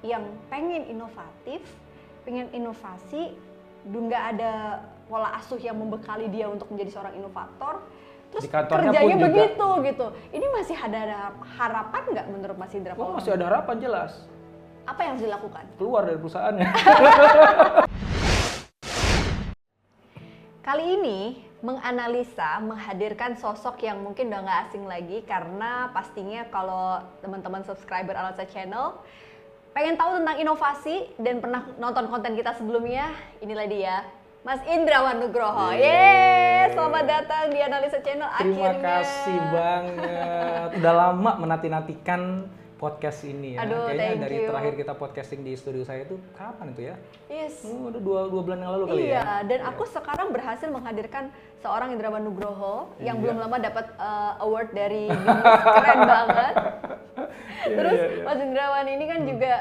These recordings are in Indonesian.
yang pengen inovatif, pengen inovasi, nggak ada pola asuh yang membekali dia untuk menjadi seorang inovator, terus Di kerjanya pun juga. begitu gitu. Ini masih ada harapan nggak menurut Mas Indra? Oh, masih ada harapan jelas. Apa yang harus dilakukan? Keluar dari perusahaannya. Kali ini menganalisa, menghadirkan sosok yang mungkin udah nggak asing lagi karena pastinya kalau teman-teman subscriber Alatsa Channel pengen tahu tentang inovasi dan pernah nonton konten kita sebelumnya, inilah dia. Mas Indrawan Nugroho. Yeay. Yeay, selamat datang di Analisa Channel Terima akhirnya. kasih banget. Udah lama menanti-nantikan podcast ini ya. Aduh, Kayaknya thank dari you. terakhir kita podcasting di studio saya itu kapan itu ya? Yes. Oh, udah dua, dua bulan yang lalu kali Iya, ya. dan aku sekarang berhasil menghadirkan seorang Indrawan Nugroho yang Iya. belum lama dapat uh, award dari keren banget. Iya, Terus iya, iya. Mas Indrawan ini kan juga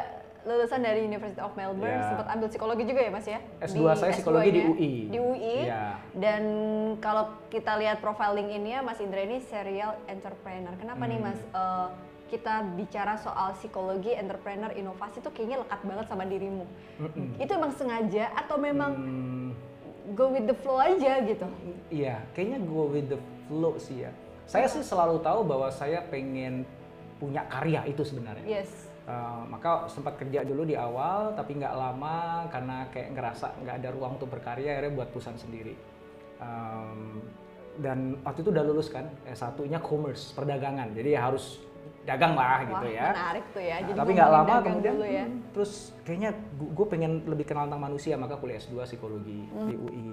lulusan dari University of Melbourne, Iya. sempat ambil psikologi juga ya Mas ya? S2 saya psikologi di S2-nya. UI. Di UI. Iya. Dan kalau kita lihat profiling ini ya Mas Indra ini serial entrepreneur. Kenapa nih Hmm. Mas eh, kita bicara soal psikologi, entrepreneur, inovasi tuh kayaknya lekat banget sama dirimu. Mm-mm. Itu emang sengaja atau memang Hmm, go with the flow aja gitu? Iya, kayaknya go with the flow sih ya. Saya sih selalu tahu bahwa saya pengen punya karya itu sebenarnya. Yes. Uh, maka sempat kerja dulu di awal, tapi nggak lama karena kayak ngerasa nggak ada ruang untuk berkarya, akhirnya buat perusahaan sendiri. Um, dan waktu itu udah lulus kan, S1-nya commerce, perdagangan. Jadi ya harus dagang lah gitu Wah, ya. menarik tuh ya. Nah, Jadi tapi nggak lama kemudian dulu ya. hmm, terus kayaknya gue pengen lebih kenal tentang manusia maka kuliah S2 psikologi di Hmm. UI.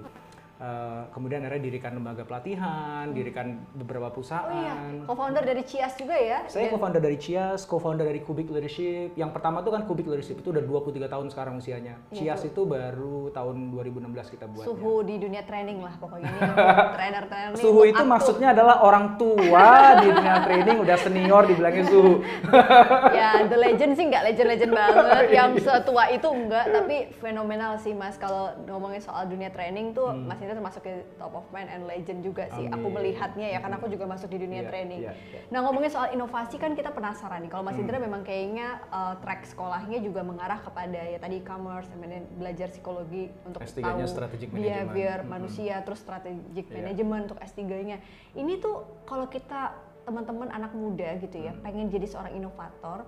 Uh, kemudian akhirnya dirikan lembaga pelatihan, dirikan beberapa perusahaan. Oh iya, co-founder dari Cias juga ya? Saya Dan- co-founder dari Cias, co-founder dari Kubik Leadership. Yang pertama tuh kan Kubik Leadership itu udah 23 tahun sekarang usianya. Iya, Cias itu baru tahun 2016 kita buat. suhu di dunia training lah pokoknya trainer training Suhu itu aku. maksudnya adalah orang tua di dunia training udah senior dibilangnya suhu. ya the legend sih nggak legend legend banget Iya. yang setua itu enggak tapi fenomenal sih mas kalau ngomongin soal dunia training tuh mas Termasuk ke top of mind and legend juga sih aku Hmm. Amin. melihatnya ya karena aku juga masuk di dunia Iya, training iya, iya. nah ngomongin soal inovasi kan kita penasaran nih kalau mas Hmm. Indra memang kayaknya uh, track sekolahnya juga mengarah kepada ya tadi e-commerce kemudian belajar psikologi untuk S3-nya tahu strategic behavior management. Hmm. manusia terus strategic Iya. management untuk S3-nya ini tuh kalau kita teman-teman anak muda gitu Hmm. ya pengen jadi seorang inovator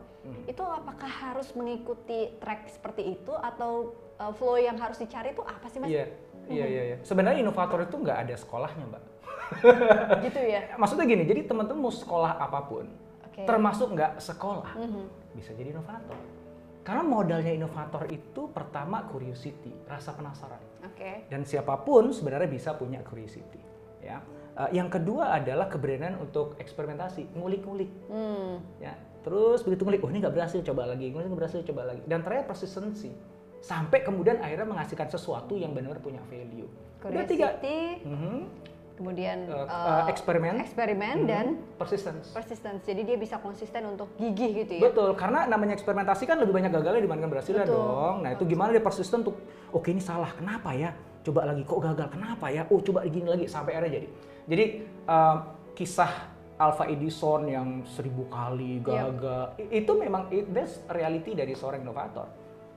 itu apakah harus mengikuti track seperti itu atau uh, flow yang harus dicari itu apa sih mas? Iya, iya, iya, iya. Sebenarnya inovator itu nggak ada sekolahnya, Mbak. Gitu ya. Maksudnya gini, jadi teman-teman mau sekolah apa pun, Oke. termasuk nggak sekolah, Mhm. bisa jadi inovator. Karena modalnya inovator itu pertama curiosity, rasa penasaran. Oke. Dan siapa pun sebenarnya bisa punya curiosity. Ya. Eh, yang kedua adalah keberanian untuk eksperimentasi, ngulik-ngulik. Hmm. Ya. Terus begitu ngulik, oh ini nggak berhasil, coba lagi, ngulik nggak berhasil, coba lagi. Dan terakhir persistency. Sampai kemudian akhirnya menghasilkan sesuatu yang benar-benar punya value. Udah tiga. Curiosity, Mhm. kemudian uh, eh, eksperimen. eksperimen dan Mhm. persistence. persistence. Jadi dia bisa konsisten untuk gigih gitu ya. Betul, karena namanya eksperimentasi kan lebih banyak gagalnya dibandingkan berhasilnya Betul. dong. Nah itu gimana dia persisten untuk, oke ini salah, kenapa ya? Coba lagi, kok gagal, kenapa ya? Oh coba gini lagi, sampai akhirnya jadi. Jadi eh, kisah Alpha Edison yang seribu kali Yep. gagal, i- itu memang it, that's reality dari seorang inovator.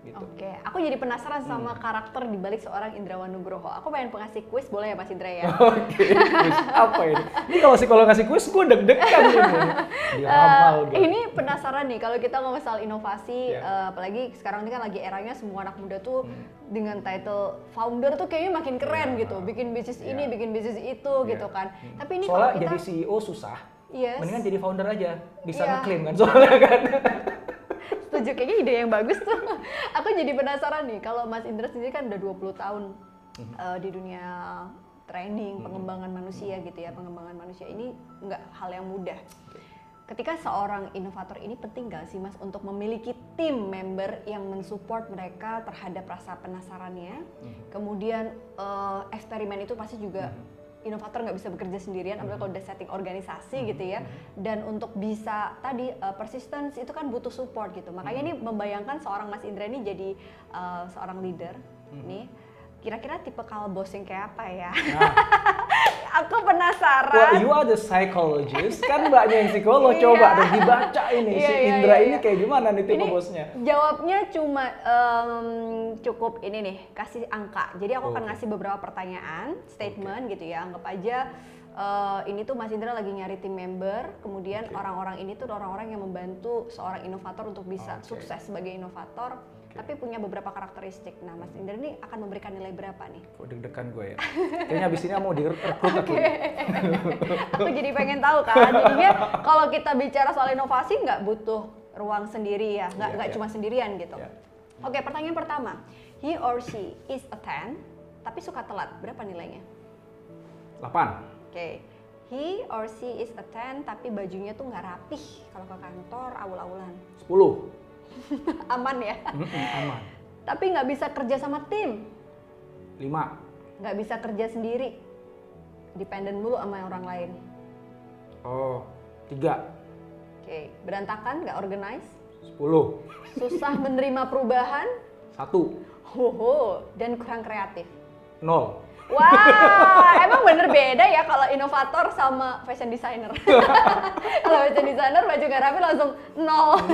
Gitu. Oke, aku jadi penasaran Hmm. sama karakter di balik seorang Indrawan Nugroho. Aku pengen pengasih kuis, boleh ya Mas Indra ya? Oke, kuis apa ini? Ini kalau psikolog ngasih kuis, gue deg-degan ini. Diramal gitu. ini penasaran nih kalau kita ngomong soal inovasi, Iya. eh, apalagi sekarang ini kan lagi eranya semua anak muda tuh Hmm. dengan title founder tuh kayaknya makin keren Iya. gitu, bikin bisnis ini, Iya. bikin bisnis itu Iya. gitu kan. Hmm. Tapi ini Soalnya kalau kita jadi CEO susah, Yes. mendingan jadi founder aja, bisa Iya. ngeklaim kan soalnya kan. Setuju kayaknya ide yang bagus tuh. Aku jadi penasaran nih kalau Mas Indra sendiri kan udah 20 tahun Hmm. eh, di dunia training, pengembangan manusia gitu ya, pengembangan manusia ini nggak hal yang mudah. Ketika seorang inovator ini penting nggak sih Mas untuk memiliki tim member yang mensupport mereka terhadap rasa penasarannya, Hmm. kemudian eh, eksperimen itu pasti juga inovator nggak bisa bekerja sendirian, apalagi kalau udah setting organisasi gitu ya. Dan untuk bisa tadi uh, persistence itu kan butuh support gitu. Makanya ini membayangkan seorang Mas Indra ini jadi uh, seorang leader nih. Kira-kira tipe kalau bos yang kayak apa ya? Nah, Aku penasaran. well, you are the psychologist, kan mbaknya yang psikolog, coba Iya. dong dibaca ini Iya, si iya, Indra ini kayak gimana nih tipe Ini bosnya? Jawabnya cuma em, cukup ini nih, kasih angka. Jadi aku akan Oke. ngasih beberapa pertanyaan, statement gitu ya. Anggap aja eh, ini tuh Mas Indra lagi nyari tim member, kemudian orang-orang ini tuh orang-orang yang membantu seorang inovator untuk bisa Oke. sukses sebagai inovator, tapi punya beberapa karakteristik. Nah, Mas Indra ini akan memberikan nilai berapa nih? Kok deg-degan gue ya? Kayaknya abis ini mau direkrut aku. aku jadi pengen tahu kan jadinya kalau kita bicara soal inovasi nggak butuh ruang sendiri ya nggak nggak iya. cuma sendirian gitu Iya. oke pertanyaan pertama he or she is a 10 tapi suka telat berapa nilainya 8. oke he or she is a 10 tapi bajunya tuh nggak rapih kalau ke kantor awul-awulan 10. aman ya aman. tapi nggak bisa kerja sama tim 5. nggak bisa kerja sendiri dependen mulu sama orang lain Oh, 3. oke berantakan nggak organize 10. susah menerima perubahan 1. Hoho, dan kurang kreatif. 0. Wah, emang bener beda ya kalau inovator sama fashion designer. kalau fashion designer baju nggak rapi langsung nol.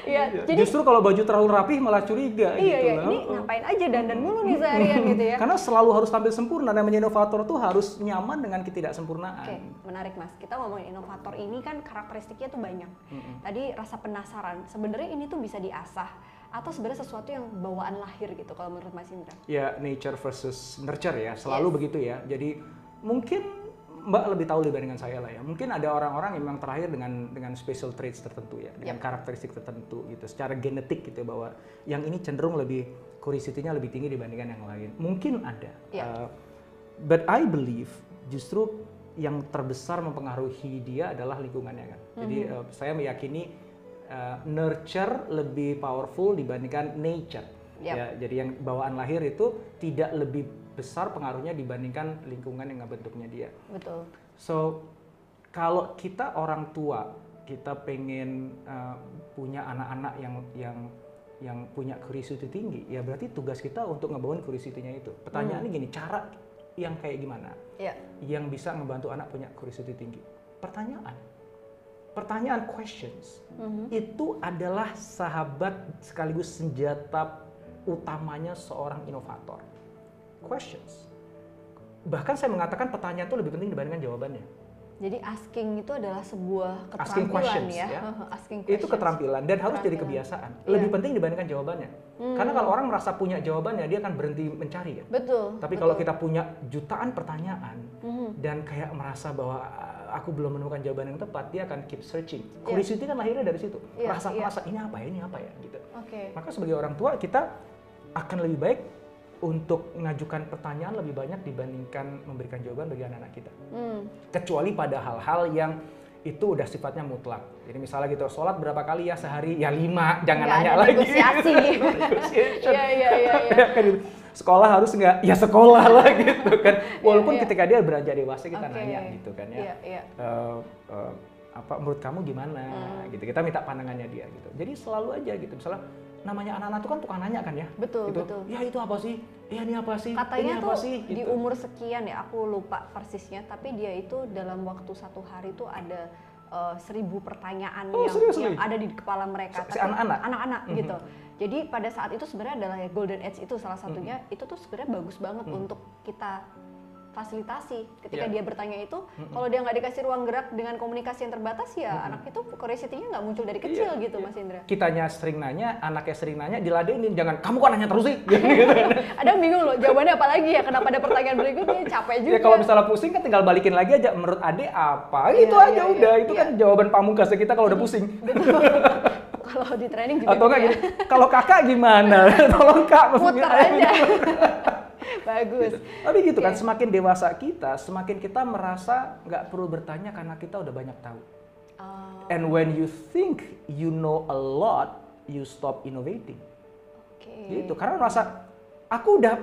Iya, jadi Justru kalau baju terlalu rapih malah curiga iya gitu ya, lah. ini ngapain aja dandan mulu nih seharian gitu ya. Karena selalu harus tampil sempurna. Namanya inovator tuh harus nyaman dengan ketidaksempurnaan. Oke, menarik mas. Kita ngomongin inovator ini kan karakteristiknya tuh banyak. Tadi rasa penasaran, sebenarnya ini tuh bisa diasah atau sebenarnya sesuatu yang bawaan lahir gitu kalau menurut Mas Indra? Ya nature versus nurture ya, selalu Yes. begitu ya. Jadi mungkin Mbak lebih tahu dibandingkan saya lah ya. Mungkin ada orang-orang yang memang terakhir dengan dengan special traits tertentu ya, dengan Yep. karakteristik tertentu gitu, secara genetik gitu ya, bahwa yang ini cenderung lebih curiosity-nya lebih tinggi dibandingkan yang lain. Mungkin ada. Yep. Uh, but I believe justru yang terbesar mempengaruhi dia adalah lingkungannya kan. Jadi uh, saya meyakini uh, nurture lebih powerful dibandingkan nature. Yap. Ya, jadi yang bawaan lahir itu tidak lebih besar pengaruhnya dibandingkan lingkungan yang ngebentuknya dia. Betul. So kalau kita orang tua kita pengen uh, punya anak-anak yang yang yang punya curiosity tinggi, ya berarti tugas kita untuk ngebangun curiosity-nya itu. Pertanyaannya gini, cara yang kayak gimana? Ya. Yang bisa ngebantu anak punya curiosity tinggi? Pertanyaan. Pertanyaan questions itu adalah sahabat sekaligus senjata utamanya seorang inovator. Questions. Bahkan saya mengatakan pertanyaan itu lebih penting dibandingkan jawabannya. Jadi asking itu adalah sebuah Asking keterampilan questions, ya. ya. asking Itu questions. keterampilan dan harus jadi kebiasaan. Iya. Lebih penting dibandingkan jawabannya. Hmm. Karena kalau orang merasa punya jawabannya, dia akan berhenti mencari kan. Betul. Tapi betul. kalau kita punya jutaan pertanyaan Mhm. dan kayak merasa bahwa "Ah, aku belum menemukan jawaban yang tepat, dia akan keep searching. Iya. Curiosity kan lahirnya dari situ. Iya, Rasa iya. merasa ini apa ya, ini apa ya gitu. Oke. Maka sebagai orang tua kita akan lebih baik untuk mengajukan pertanyaan lebih banyak dibandingkan memberikan jawaban bagi anak-anak kita. Hmm. Kecuali pada hal-hal yang itu udah sifatnya mutlak. Jadi misalnya gitu, sholat berapa kali ya sehari? Ya lima, jangan Nggak nanya ada lagi. negosiasi. Negotiation. Iya iya iya. Iya. Sekolah harus nggak? Ya sekolah lah gitu kan. Walaupun iya. ketika dia beranjak dewasa kita Oke. nanya gitu kan ya. Iya iya. Eh, eh, apa menurut kamu gimana Hmm. gitu kita minta pandangannya dia gitu jadi selalu aja gitu misalnya namanya anak-anak tuh kan tukang nanya kan ya Betul, gitu betul. ya itu apa sih ya ini apa sih ini Katanya apa tuh sih di gitu. umur sekian ya, aku lupa persisnya. Tapi dia itu dalam waktu satu hari tuh ada eh, seribu pertanyaan Oh, yang, seriously? yang ada di kepala mereka. Si- anak-anak? Anak-anak Mhm. gitu. Jadi pada saat itu sebenarnya adalah ya golden age itu salah satunya. Mhm. Itu tuh sebenarnya bagus banget untuk kita fasilitasi ketika Iya. dia bertanya itu kalau dia nggak dikasih ruang gerak dengan komunikasi yang terbatas ya anak itu curiosity-nya nggak muncul dari kecil Iya, gitu iya. Mas Indra kitanya sering nanya anaknya sering nanya diladenin jangan kamu kok nanya terus sih gitu. ada yang bingung loh jawabannya apa lagi ya kenapa ada pertanyaan berikutnya capek juga ya kalau misalnya pusing kan tinggal balikin lagi aja menurut ade apa Iya, itu aja iya, udah iya, itu iya. kan jawaban pamungkasnya kita kalau udah pusing Betul. Kalau di training juga atau enggak gitu ya. kalau kakak gimana tolong kak muter aja bagus Tapi gitu kan, Oke. semakin dewasa kita, semakin kita merasa nggak perlu bertanya karena kita udah banyak tahu. Oh, And when you think you know a lot, you stop innovating. oke Gitu, karena merasa aku udah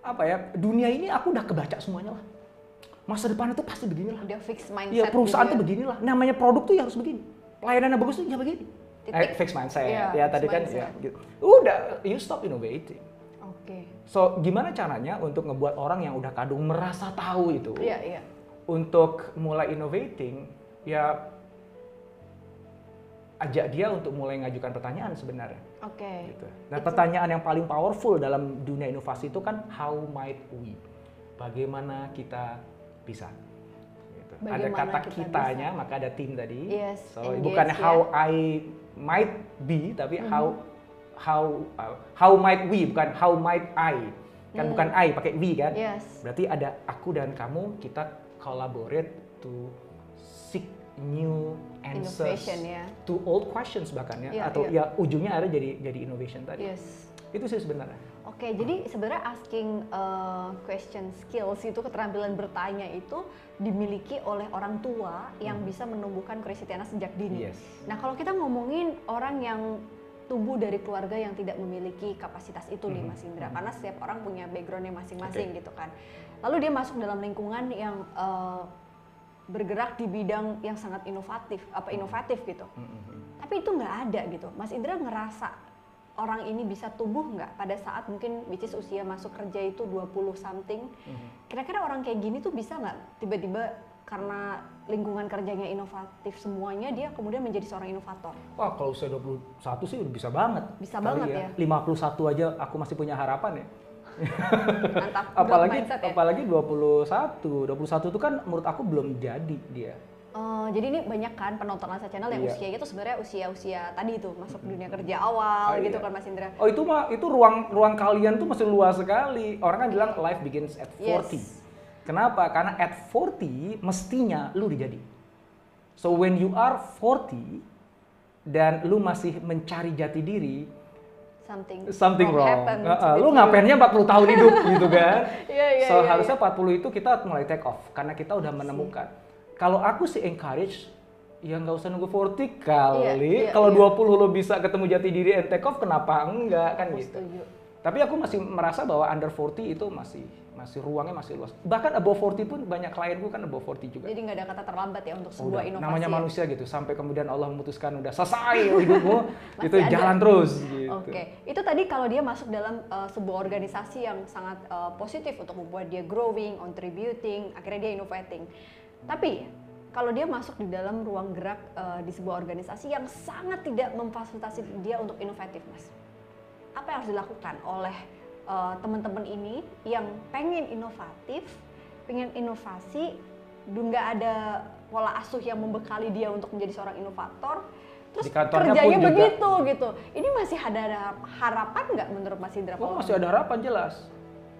apa ya dunia ini aku udah kebaca semuanya lah. Masa depan itu pasti beginilah. udah fix mindset Iya perusahaan gitu tuh ya. beginilah. Namanya produk tuh ya harus begini. Pelayanan yang bagus tuh ya begini. Titik. Eh, fix mindset Iya, ya tadi kan mindset. ya gitu. Udah you stop innovating. Oke. So, gimana caranya untuk ngebuat orang yang udah kadung merasa tahu itu Iya, iya. untuk mulai innovating, ya ajak dia untuk mulai ngajukan pertanyaan sebenarnya. Oke. Gitu. Nah, Itu- pertanyaan yang paling powerful dalam dunia inovasi itu kan how might we? Bagaimana kita bisa? Gitu. Ada Bagaimana kata kita kitanya, maka ada tim tadi. Yes, so engage bukan ya. how I might be, tapi Mhm. how how uh, how might we, bukan how might I. Kan Hmm. bukan I, pakai we kan? Yes. Berarti ada aku dan kamu kita collaborate to seek new answers Innovation ya. to old questions bahkan ya Iya, atau iya. ya ujungnya ada jadi jadi innovation tadi. Yes. Itu sih sebenarnya. Oke, jadi sebenarnya asking uh, question skills itu keterampilan bertanya itu dimiliki oleh orang tua yang bisa menumbuhkan curiosity anak sejak dini. Hmm. Yes. Nah, kalau kita ngomongin orang yang tumbuh dari keluarga yang tidak memiliki kapasitas itu nih Mhm. Mas Indra, karena setiap orang punya backgroundnya masing-masing gitu kan. Lalu dia masuk dalam lingkungan yang uh, bergerak di bidang yang sangat inovatif, apa inovatif gitu. Mm-mm. Tapi itu nggak ada gitu. Mas Indra ngerasa orang ini bisa tumbuh nggak pada saat mungkin which is usia masuk kerja itu 20 something. Mhm. Kira-kira orang kayak gini tuh bisa nggak tiba-tiba karena lingkungan kerjanya inovatif semuanya dia kemudian menjadi seorang inovator. Wah kalau usia 21 sih udah bisa banget. Bisa Kali banget ya. 51 aja aku masih punya harapan ya. Mantap. apalagi mindset ya. apalagi 21. 21 itu kan menurut aku belum jadi dia. Eh, jadi ini banyak kan penonton Lansa Channel yang Iya. usianya itu sebenarnya usia-usia tadi itu masuk dunia kerja awal Oh, gitu iya. kan Mas Indra. Oh itu mah itu ruang ruang kalian tuh masih luas sekali. Orang kan bilang life begins at 40. Yes. Kenapa? Karena at 40 mestinya lu udah jadi. So when you are 40 dan lu masih mencari jati diri, Something, something wrong. happened Uh-uh, with lu ngapainnya 40 tahun hidup gitu kan? Iya, iya, so iya, harusnya 40 itu kita mulai take off karena kita udah menemukan. Kalau aku sih encourage ya nggak usah nunggu 40 kali. Iya, iya, Kalau iya. 20 lo bisa ketemu jati diri and take off kenapa enggak kan Aku gitu. setuju. Tapi aku masih merasa bahwa under 40 itu masih masih ruangnya masih luas. Bahkan above 40 pun banyak klienku kan above 40 juga. Jadi nggak ada kata terlambat ya untuk sebuah udah, inovasi. namanya ya? manusia gitu sampai kemudian Allah memutuskan udah selesai hidupmu itu ada. jalan terus gitu. Oke, itu tadi kalau dia masuk dalam uh, sebuah organisasi yang sangat uh, positif untuk membuat dia growing, contributing, akhirnya dia innovating. Tapi kalau dia masuk di dalam ruang gerak uh, di sebuah organisasi yang sangat tidak memfasilitasi dia untuk inovatif, mas, apa yang harus dilakukan oleh uh, teman-teman ini yang pengen inovatif, pengen inovasi, nggak ada pola asuh yang membekali dia untuk menjadi seorang inovator, terus Di kantornya pun kerjanya juga. begitu gitu. Ini masih ada harapan nggak menurut Mas Indra? Oh masih ada harapan jelas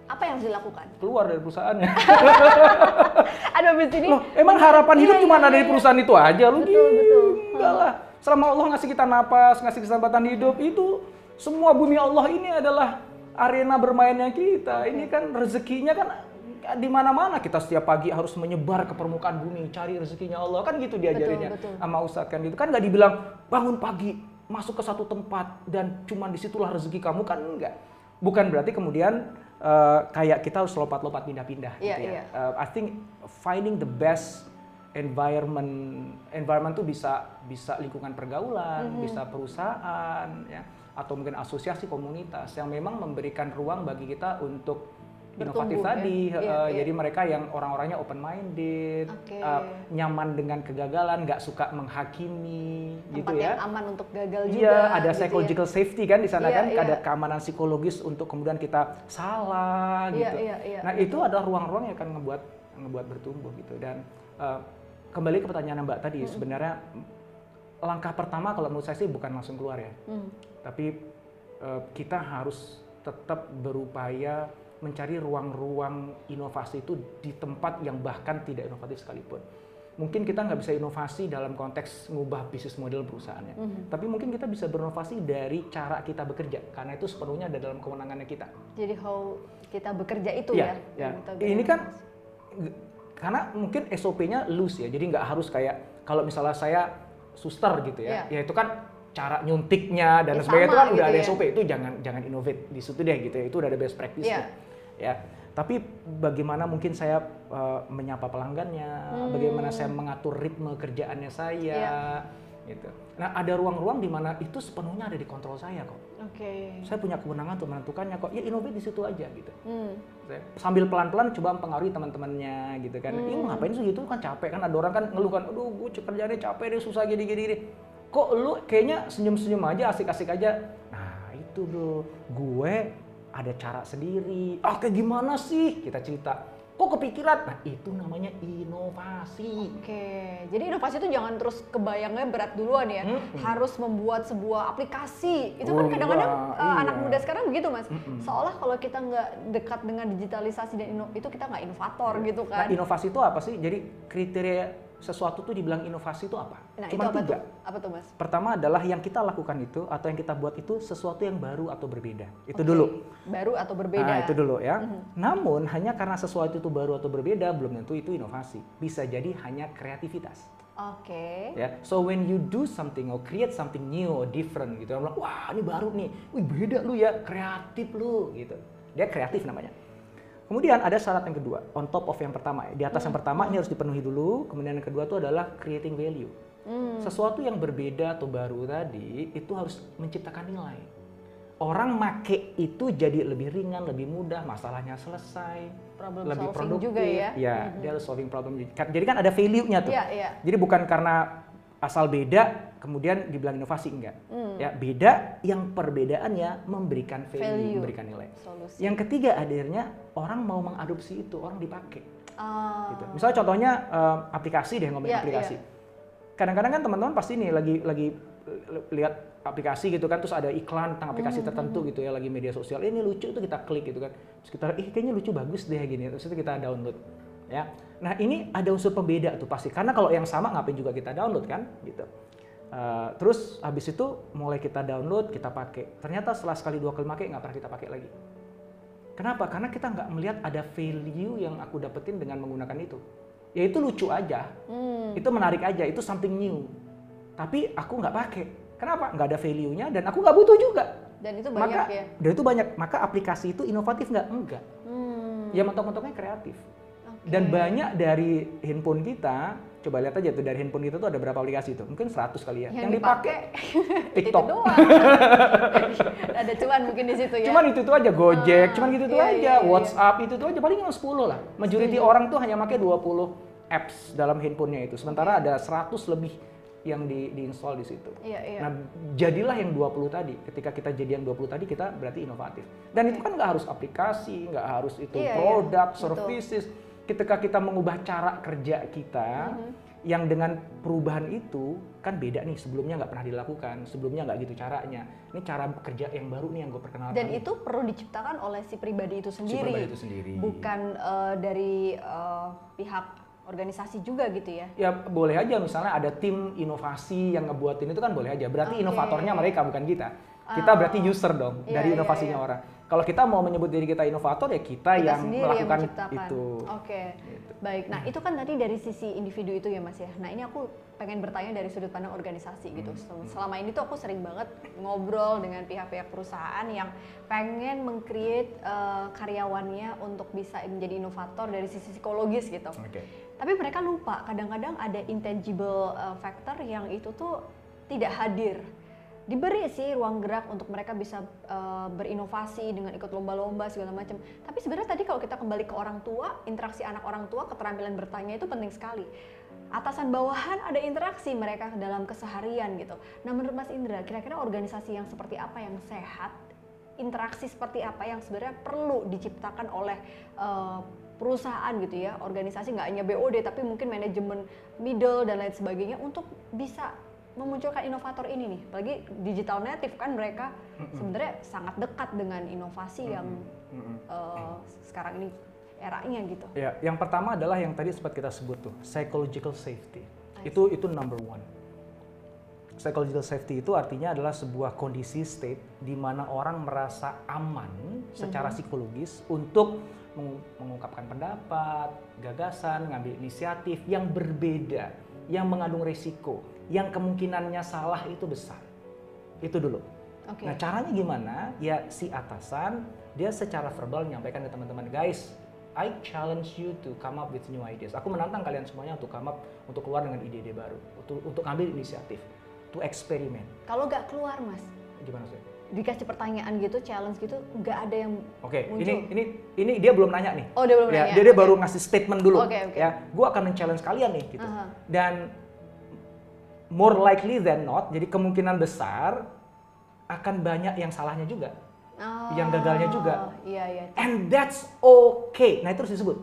Apa yang harus dilakukan? keluar dari perusahaannya. Aduh, abis ini. Loh, emang harapan Iya, hidup iya, cuma ada iya, di iya. perusahaan itu aja lu Betul, betul. Enggak lah. Selama Allah ngasih kita napas, ngasih kesempatan hidup itu semua bumi Allah ini adalah arena bermainnya kita. Ini kan rezekinya kan di mana-mana kita setiap pagi harus menyebar ke permukaan bumi cari rezekinya Allah kan gitu diajarinnya betul. sama Ustadz kan gitu kan nggak dibilang bangun pagi masuk ke satu tempat dan cuman di situlah rezeki kamu kan enggak bukan berarti kemudian eh, kayak kita harus lompat-lompat pindah-pindah Iya, gitu ya iya. Uh, I think finding the best environment environment tuh bisa bisa lingkungan pergaulan, Mhm. bisa perusahaan ya atau mungkin asosiasi komunitas yang memang memberikan ruang bagi kita untuk inovatif Bertumbuh, ya. tadi. Iya, Uh, iya. Jadi mereka yang orang-orangnya open minded, Oke. nyaman dengan kegagalan, nggak suka menghakimi gitu tempat ya. yang aman untuk gagal juga. Iya, ada gitu ya. psychological safety kan di sana Iya, kan, iya. ada keamanan psikologis untuk kemudian kita salah Iya, gitu. iya, iya, nah itu adalah ruang-ruang yang akan ngebuat ngebuat bertumbuh gitu dan eh, kembali ke pertanyaan Mbak tadi sebenarnya langkah pertama kalau menurut saya sih bukan langsung keluar ya, Hmm. tapi eh, kita harus tetap berupaya mencari ruang-ruang inovasi itu di tempat yang bahkan tidak inovatif sekalipun. Mungkin kita nggak bisa inovasi dalam konteks ngubah bisnis model perusahaannya, Mhm. tapi mungkin kita bisa berinovasi dari cara kita bekerja, karena itu sepenuhnya ada dalam kewenangannya kita. Jadi how kita bekerja itu ya. ya. kita Ini kan karena mungkin SOP-nya loose ya, jadi nggak harus kayak kalau misalnya saya suster gitu ya, ya itu kan cara nyuntiknya dan Ya, sebagainya itu kan udah gitu ada ya. SOP itu jangan jangan innovate di situ deh gitu ya, itu udah ada best practice Iya. ya. Tapi bagaimana mungkin saya uh, menyapa pelanggannya, Hmm. bagaimana saya mengatur ritme kerjaannya saya, Iya. gitu. Nah ada ruang-ruang di mana itu sepenuhnya ada di kontrol saya kok. Oke. Saya punya kewenangan untuk menentukannya kok. Ya innovate di situ aja gitu. Hmm. Saya sambil pelan-pelan coba mempengaruhi teman-temannya gitu kan. Iya Hmm. ngapain sih gitu kan capek kan ada orang kan ngeluh kan, aduh gue kerjanya capek deh susah gini-gini deh. Kok lu kayaknya senyum-senyum aja asik-asik aja. Nah itu bro, gue ada cara sendiri. Ah kayak gimana sih? Kita cerita. Kok kepikiran? Nah itu namanya inovasi. Oke, jadi inovasi itu jangan terus kebayangnya berat duluan ya. Mm-mm. Harus membuat sebuah aplikasi. Itu Oh, kan kadang-kadang uh, iya. anak muda sekarang begitu mas. Mm-mm. Seolah kalau kita nggak dekat dengan digitalisasi dan ino- itu kita nggak inovator gitu Nah kan. inovasi itu apa sih? Jadi kriteria sesuatu tuh dibilang inovasi itu apa? Nah, Cuma itu apa tiga. tuh? Apa tuh mas? Pertama adalah yang kita lakukan itu atau yang kita buat itu sesuatu yang baru atau berbeda. Itu Oke, dulu. Baru atau berbeda? Nah, itu dulu ya. Mhm. Namun hanya karena sesuatu itu baru atau berbeda belum tentu itu inovasi. Bisa jadi hanya kreativitas. Oke. Ya. So when you do something or create something new or different gitu, orang bilang, wah ini baru nih, wih beda lu ya, kreatif lu gitu. Dia kreatif namanya. Kemudian ada syarat yang kedua, on top of yang pertama. ya. Di atas yang pertama ini harus dipenuhi dulu. Kemudian yang kedua itu adalah creating value. Hmm. Sesuatu yang berbeda atau baru tadi itu harus menciptakan nilai. Orang make itu jadi lebih ringan, lebih mudah, masalahnya selesai, Problem lebih solving produktif. juga ya. Ya, Mhm. dia harus solving problem. Jadi kan ada value-nya tuh. Iya, iya. Jadi bukan karena asal beda kemudian dibilang inovasi enggak. Hmm. Ya, beda yang perbedaannya memberikan value, Value. memberikan nilai. Solusi. Yang ketiga akhirnya orang mau mengadopsi itu, orang dipakai Ah. gitu. Misalnya contohnya eh, aplikasi deh ngomongin Iya, aplikasi. Kadang-kadang kan teman-teman pasti nih lagi lagi eh, lihat aplikasi gitu kan terus ada iklan tentang aplikasi Hmm, tertentu gitu ya lagi media sosial "Eh, ini lucu tuh kita klik gitu kan terus kita ih kayaknya lucu bagus deh gini terus itu kita download ya nah ini ada unsur pembeda tuh pasti karena kalau yang sama ngapain juga kita download kan gitu Eh, terus habis itu mulai kita download kita pakai ternyata setelah sekali dua kali pakai nggak pernah kita pakai lagi Kenapa? Karena kita nggak melihat ada value yang aku dapetin dengan menggunakan itu. Ya itu lucu aja, Hmm. itu menarik aja, itu something new. Tapi aku nggak pakai. Kenapa? Nggak ada value-nya dan aku nggak butuh juga. Dan itu banyak Maka, ya. dan itu banyak. Maka aplikasi itu inovatif nggak? Enggak. Hmm. Ya mentok-mentoknya kreatif. Oke. Dan banyak dari handphone kita, coba lihat aja tuh dari handphone kita tuh ada berapa aplikasi tuh? Mungkin 100 kali ya. Yang dipakai TikTok. itu doang. ada cuan mungkin di situ ya. Cuman itu tuh aja Gojek, Ah, cuman gitu tuh iya, aja. iya, iya. WhatsApp itu tuh aja paling cuma 10 lah. Majority orang tuh hanya pakai 20 apps dalam handphonenya itu. Sementara ada 100 lebih yang di diinstal di situ. Iya, iya. Nah, jadilah yang 20 tadi. Ketika kita jadi yang 20 tadi, kita berarti inovatif. Dan itu kan nggak harus aplikasi, nggak harus itu Iya, iya. produk, Betul. Ketika kita mengubah cara kerja kita, Mhm. yang dengan perubahan itu kan beda nih sebelumnya nggak pernah dilakukan sebelumnya nggak gitu caranya ini cara kerja yang baru nih yang gue perkenalkan Dan itu perlu diciptakan oleh si pribadi itu Si sendiri. pribadi itu sendiri Bukan eh, dari eh, pihak organisasi juga gitu ya. ya boleh aja misalnya ada tim inovasi yang ngebuatin itu kan boleh aja berarti Oke. enovatornya mereka bukan kita kita Ah. berarti user dong Iya, dari iya, inovasinya iya. orang kalau kita mau menyebut diri kita inovator ya kita, Kita yang yang melakukan menciptakan. itu Oke. Gitu. Baik. Nah, itu kan tadi dari sisi individu itu ya, Mas ya. Nah, ini aku pengen bertanya dari sudut pandang organisasi gitu. Hmm. Sel- Selama ini tuh aku sering banget ngobrol dengan pihak-pihak perusahaan yang pengen meng-create eh, karyawannya untuk bisa menjadi inovator dari sisi psikologis gitu. oke Tapi mereka lupa kadang-kadang ada intangible uh, factor yang itu tuh tidak hadir. Diberi sih ruang gerak untuk mereka bisa uh, berinovasi dengan ikut lomba-lomba segala macam. Tapi sebenarnya tadi kalau kita kembali ke orang tua, interaksi anak orang tua, keterampilan bertanya itu penting sekali. Atasan bawahan ada interaksi mereka dalam keseharian gitu. Nah menurut Mas Indra, kira-kira organisasi yang seperti apa yang sehat interaksi seperti apa yang sebenarnya perlu diciptakan oleh uh, perusahaan gitu ya, organisasi nggak hanya BOD tapi mungkin manajemen middle dan lain sebagainya untuk bisa memunculkan inovator ini nih, apalagi digital native kan mereka sebenarnya sangat dekat dengan inovasi yang Mm-mm. uh, sekarang ini eranya gitu. Ya, yang pertama adalah yang tadi sempat kita sebut tuh, psychological safety. Itu itu number one. Psychological safety itu artinya adalah sebuah kondisi state di mana orang merasa aman secara psikologis untuk mengu- mengungkapkan pendapat, gagasan, ngambil inisiatif yang berbeda, yang mengandung resiko, yang kemungkinannya salah itu besar. Itu dulu. Oke. Nah caranya gimana? Ya si atasan dia secara verbal menyampaikan ke teman-teman, guys, I challenge you to come up with new ideas. Aku menantang kalian semuanya untuk come up, untuk keluar dengan ide-ide baru, untuk untuk ambil inisiatif. to experiment. Kalau nggak keluar mas, Gimana sih? dikasih pertanyaan gitu, challenge gitu, nggak ada yang Oke, muncul. ini ini ini dia belum nanya nih. Oh, dia belum ya, nanya, Dia, dia oke. baru ngasih statement dulu. Oke, oke. Ya, gua akan men-challenge kalian nih gitu. Aha. Dan more likely than not, jadi kemungkinan besar akan banyak yang salahnya juga. yang gagalnya juga. Iya iya. And that's okay. Nah, itu harus disebut.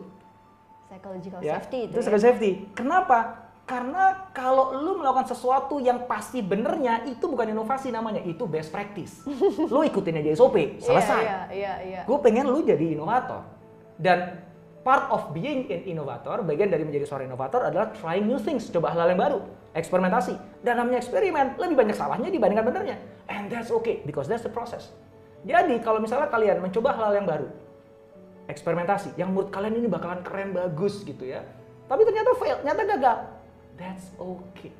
Psychological ya. safety itu. Itu ya. second safety. Kenapa? Karena kalau lu melakukan sesuatu yang pasti benernya itu bukan inovasi namanya, itu best practice. lu ikutin aja SOP, selesai. Iya iya iya. Gue pengen lu jadi inovator. Dan part of being an innovator, bagian dari menjadi seorang inovator adalah trying new things, coba hal-hal yang baru, eksperimentasi. Dan namanya eksperimen, lebih banyak salahnya dibandingkan benernya. And that's okay, because that's the process. Jadi kalau misalnya kalian mencoba hal yang baru, eksperimentasi, yang menurut kalian ini bakalan keren, bagus gitu ya. Tapi ternyata fail, ternyata gagal. That's okay.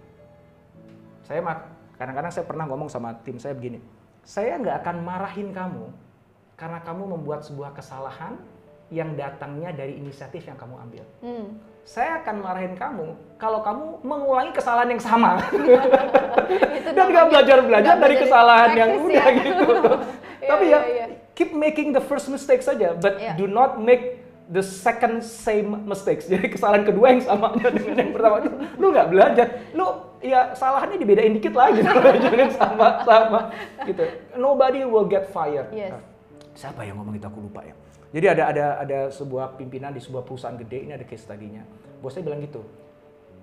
Saya mak- kadang-kadang saya pernah ngomong sama tim saya begini, saya nggak akan marahin kamu karena kamu membuat sebuah kesalahan yang datangnya dari inisiatif yang kamu ambil. Hmm. Saya akan marahin kamu kalau kamu mengulangi kesalahan yang sama Itu dan nggak belajar belajar dari kesalahan yang practice udah ya. gitu. Iya, Tapi iya, ya iya. keep making the first mistake saja, but Iya. do not make the second same mistakes. Jadi kesalahan kedua yang samanya dengan yang pertama. Lu, lu nggak belajar, lu ya salahannya dibedain dikit lagi, jangan sama-sama gitu. Nobody will get fired. Yes. Nah, Siapa yang ngomong itu aku lupa ya. Jadi ada ada ada sebuah pimpinan di sebuah perusahaan gede ini ada case study-nya. Bosnya bilang gitu.